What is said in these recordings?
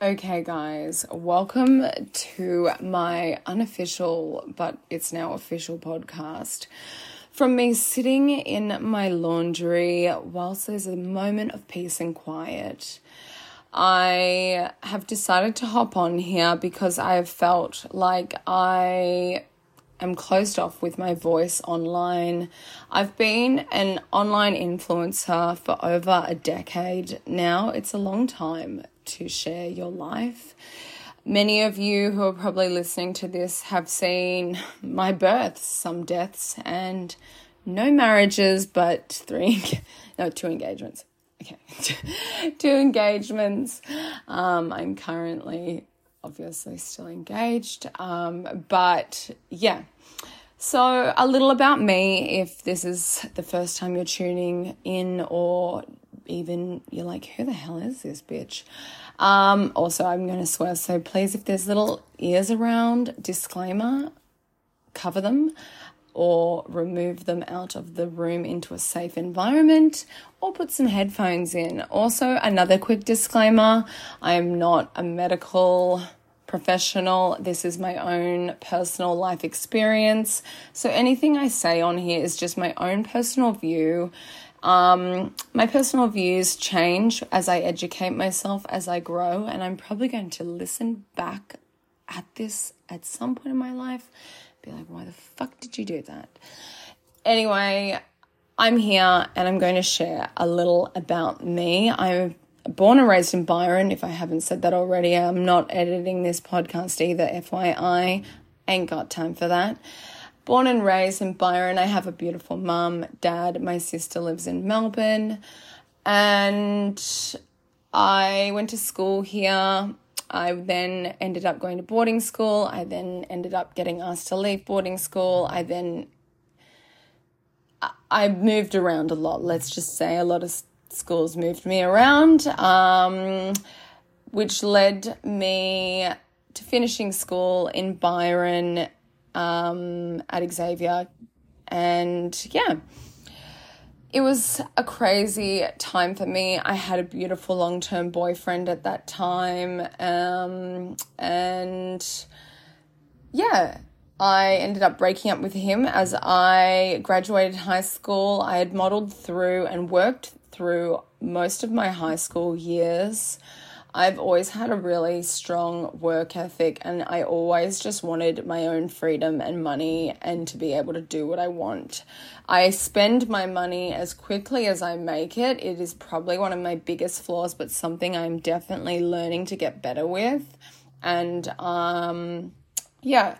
Okay, guys, welcome to my unofficial, but it's now official podcast. From me sitting in my laundry whilst there's a moment of peace and quiet. I have decided to hop on here because I have felt like I am closed off with my voice online. I've been an online influencer for over a decade now. It's a long time to share your life. Many of you who are probably listening to this have seen my births, some deaths, and no marriages, but three, no, two engagements. Okay, two engagements. Um, I'm currently obviously still engaged. Um, but yeah. So, a little about me if this is the first time you're tuning in, or even you're like, who the hell is this bitch? Um, also, I'm going to swear, so please, if there's little ears around, disclaimer, cover them or remove them out of the room into a safe environment or put some headphones in. Also, another quick disclaimer I am not a medical professional. This is my own personal life experience. So anything I say on here is just my own personal view. Um, my personal views change as I educate myself, as I grow, and I'm probably going to listen back at this at some point in my life. Be like, why the fuck did you do that? Anyway, I'm here and I'm going to share a little about me. I'm born and raised in Byron. If I haven't said that already, I'm not editing this podcast either, FYI. Ain't got time for that. Born and raised in Byron, I have a beautiful mum, dad. My sister lives in Melbourne. And I went to school here. I then ended up going to boarding school. I then ended up getting asked to leave boarding school. I then I moved around a lot. Let's just say a lot of schools moved me around, um, which led me to finishing school in Byron um, at Xavier. And yeah, it was a crazy time for me. I had a beautiful long term boyfriend at that time. Um, and yeah, I ended up breaking up with him as I graduated high school. I had modeled through and worked through most of my high school years. I've always had a really strong work ethic and I always just wanted my own freedom and money and to be able to do what I want. I spend my money as quickly as I make it. It is probably one of my biggest flaws, but something I'm definitely learning to get better with. And um, yeah,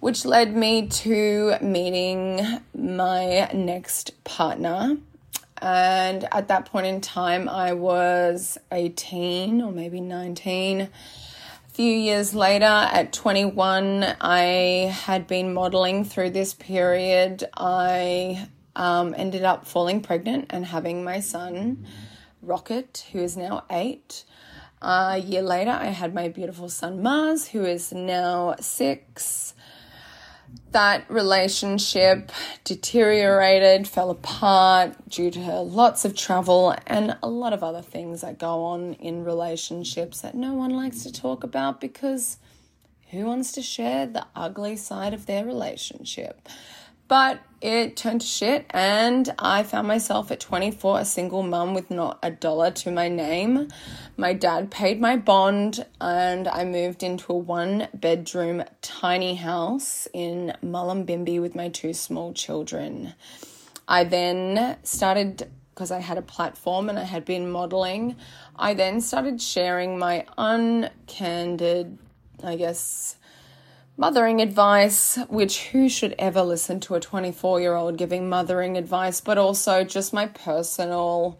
which led me to meeting my next partner and at that point in time, I was 18 or maybe 19. A few years later, at 21, I had been modeling through this period. I um, ended up falling pregnant and having my son, Rocket, who is now eight. A year later, I had my beautiful son, Mars, who is now six that relationship deteriorated, fell apart due to lots of travel and a lot of other things that go on in relationships that no one likes to talk about because who wants to share the ugly side of their relationship? But it turned to shit, and I found myself at 24, a single mum with not a dollar to my name. My dad paid my bond, and I moved into a one bedroom tiny house in Mullumbimby with my two small children. I then started, because I had a platform and I had been modeling, I then started sharing my uncandid, I guess, mothering advice, which who should ever listen to a 24 year old giving mothering advice, but also just my personal,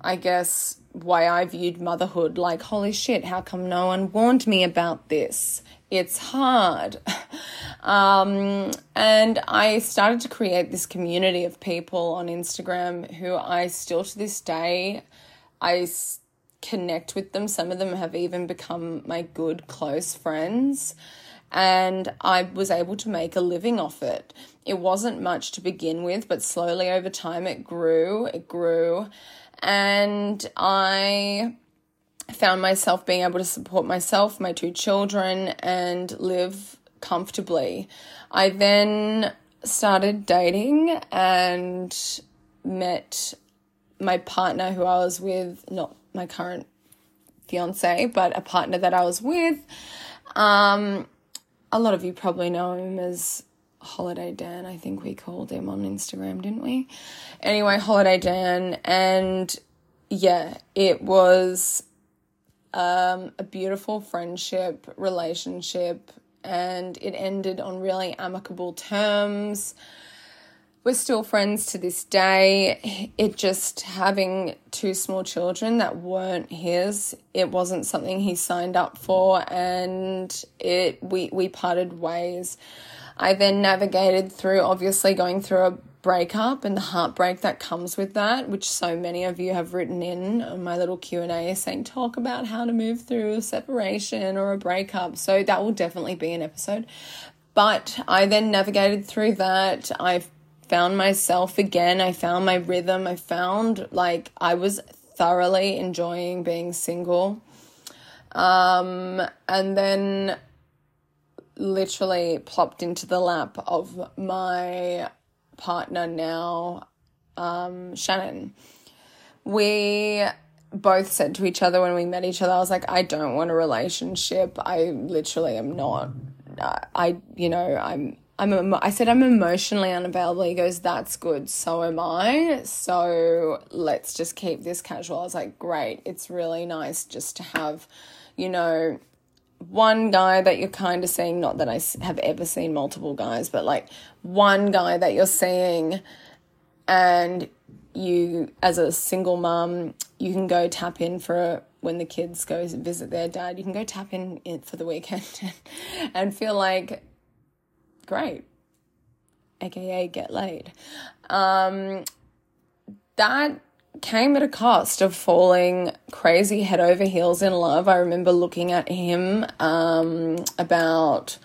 I guess, way I viewed motherhood. Like, holy shit, how come no one warned me about this? It's hard. um, and I started to create this community of people on Instagram who I still to this day, I connect with them. Some of them have even become my good, close friends and I was able to make a living off it. It wasn't much to begin with, but slowly over time it grew, it grew, and I found myself being able to support myself, my two children, and live comfortably. I then started dating and met my partner who I was with, not my current fiance, but a partner that I was with. Um, a lot of you probably know him as Holiday Dan, I think we called him on Instagram, didn't we? Anyway, Holiday Dan, and yeah, it was um, a beautiful friendship, relationship, and it ended on really amicable terms. We're still friends to this day. It just having two small children that weren't his, it wasn't something he signed up for, and it we we parted ways. I then navigated through obviously going through a breakup and the heartbreak that comes with that, which so many of you have written in my little Q&A saying talk about how to move through a separation or a breakup. So that will definitely be an episode. But I then navigated through that. I found myself again. I found my rhythm. I found like I was thoroughly enjoying being single. Um, and then literally plopped into the lap of my partner now, um, Shannon. We both said to each other when we met each other, I was like, I don't want a relationship. I literally am not. I, you know, I'm. I'm. I said I'm emotionally unavailable. He goes, "That's good. So am I. So let's just keep this casual." I was like, "Great. It's really nice just to have, you know, one guy that you're kind of seeing, not that I have ever seen multiple guys, but like one guy that you're seeing, and you, as a single mum, you can go tap in for when the kids go visit their dad, you can go tap in for the weekend and feel like, great, aka get laid. Um, that came at a cost of falling crazy head over heels in love. I remember looking at him um, about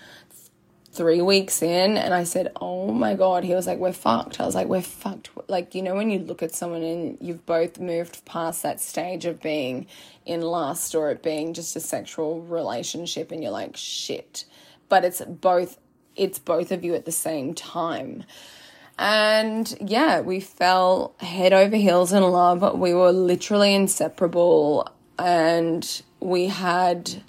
three weeks in and I said, Oh my God. He was like, We're fucked. I was like, We're fucked. Like, you know, when you look at someone and you've both moved past that stage of being in lust or it being just a sexual relationship and you're like, shit. But it's both, it's both of you at the same time. And yeah, we fell head over heels in love. We were literally inseparable and we had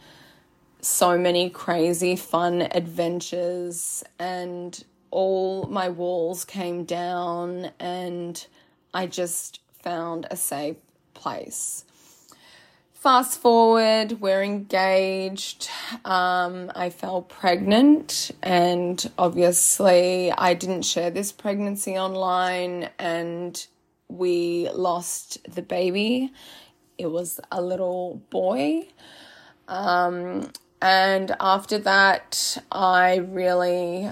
so many crazy fun adventures and all my walls came down and I just found a safe place. Fast forward, we're engaged. Um, I fell pregnant, and obviously, I didn't share this pregnancy online, and we lost the baby. It was a little boy. Um, and after that, I really,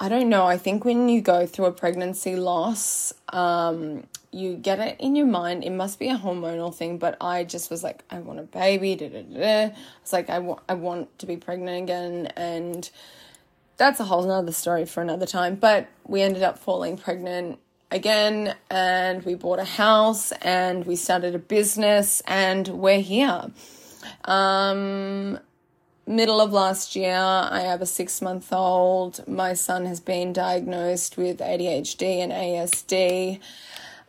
I don't know, I think when you go through a pregnancy loss, um, you get it in your mind. It must be a hormonal thing, but I just was like, I want a baby. Da, da, da. It's like I want, I want to be pregnant again, and that's a whole other story for another time. But we ended up falling pregnant again, and we bought a house, and we started a business, and we're here. Um, middle of last year, I have a six month old. My son has been diagnosed with ADHD and ASD.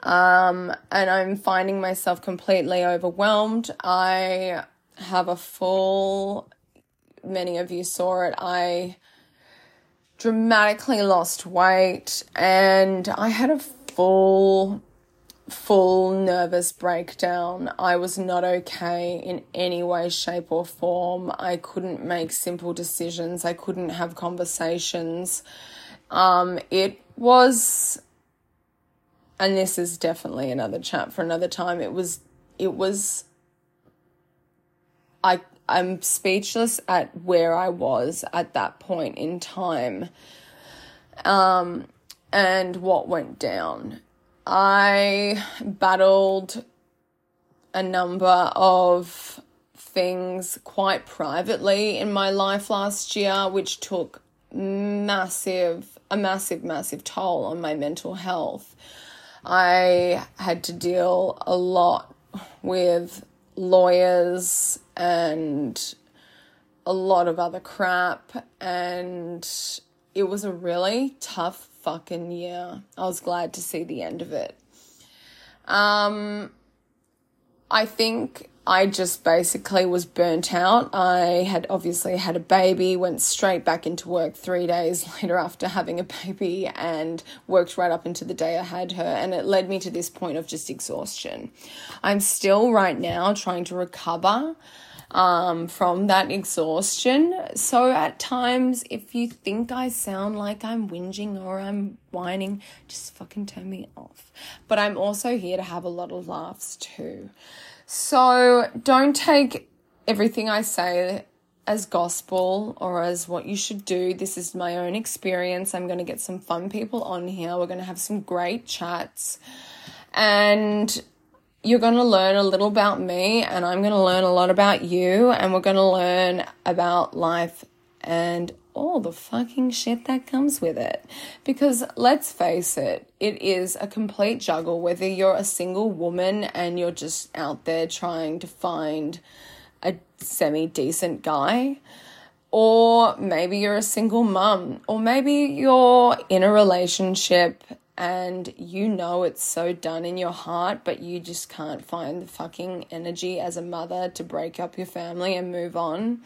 Um, and I'm finding myself completely overwhelmed. I have a full, many of you saw it. I dramatically lost weight and I had a full, full nervous breakdown. I was not okay in any way, shape, or form. I couldn't make simple decisions, I couldn't have conversations. Um, it was and this is definitely another chat for another time. It was, it was, I, I'm speechless at where I was at that point in time, um, and what went down. I battled a number of things quite privately in my life last year, which took massive, a massive, massive toll on my mental health. I had to deal a lot with lawyers and a lot of other crap. And it was a really tough fucking year. I was glad to see the end of it. Um, I think I just basically was burnt out. I had obviously had a baby, went straight back into work three days later after having a baby, and worked right up into the day I had her. And it led me to this point of just exhaustion. I'm still right now trying to recover um, from that exhaustion. So at times, if you think I sound like I'm whinging or I'm whining, just fucking turn me off. But I'm also here to have a lot of laughs too. So don't take everything I say as gospel or as what you should do. This is my own experience. I'm going to get some fun people on here. We're going to have some great chats. And you're going to learn a little about me, and I'm going to learn a lot about you, and we're going to learn about life and all the fucking shit that comes with it. Because let's face it, it is a complete juggle whether you're a single woman and you're just out there trying to find a semi decent guy. Or maybe you're a single mum, or maybe you're in a relationship and you know it's so done in your heart, but you just can't find the fucking energy as a mother to break up your family and move on.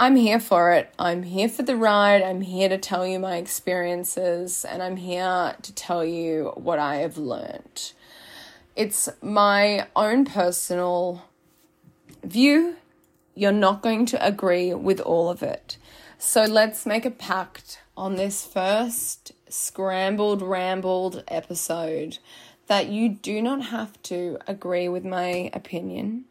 I'm here for it. I'm here for the ride. I'm here to tell you my experiences and I'm here to tell you what I have learned. It's my own personal view. You're not going to agree with all of it. So let's make a pact on this first scrambled, rambled episode that you do not have to agree with my opinion.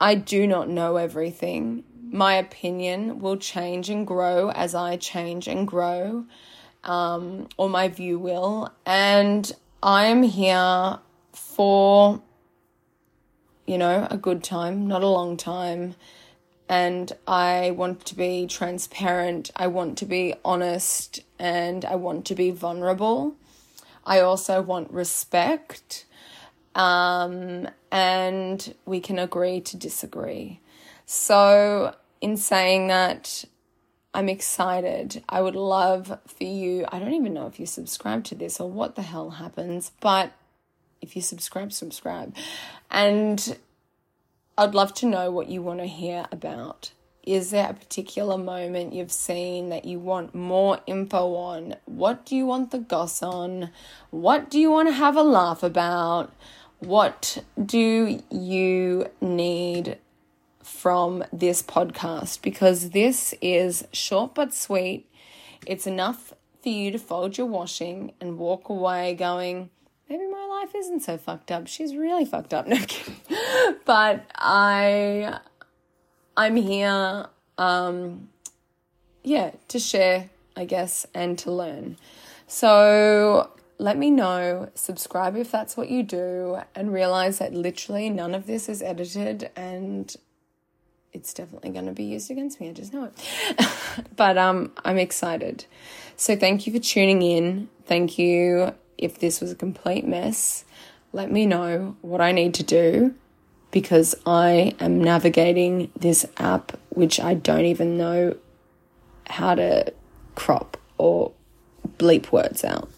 I do not know everything my opinion will change and grow as I change and grow, um, or my view will. And I am here for, you know, a good time, not a long time. And I want to be transparent, I want to be honest, and I want to be vulnerable. I also want respect. Um, and we can agree to disagree. So in saying that, I'm excited. I would love for you. I don't even know if you subscribe to this or what the hell happens, but if you subscribe, subscribe. And I'd love to know what you want to hear about. Is there a particular moment you've seen that you want more info on? What do you want the goss on? What do you want to have a laugh about? What do you need from this podcast because this is short but sweet. It's enough for you to fold your washing and walk away going, maybe my life isn't so fucked up. She's really fucked up. No kidding. but I I'm here um yeah, to share, I guess, and to learn. So let me know, subscribe if that's what you do, and realize that literally none of this is edited and it's definitely going to be used against me. I just know it. but um, I'm excited. So thank you for tuning in. Thank you. If this was a complete mess, let me know what I need to do because I am navigating this app, which I don't even know how to crop or bleep words out.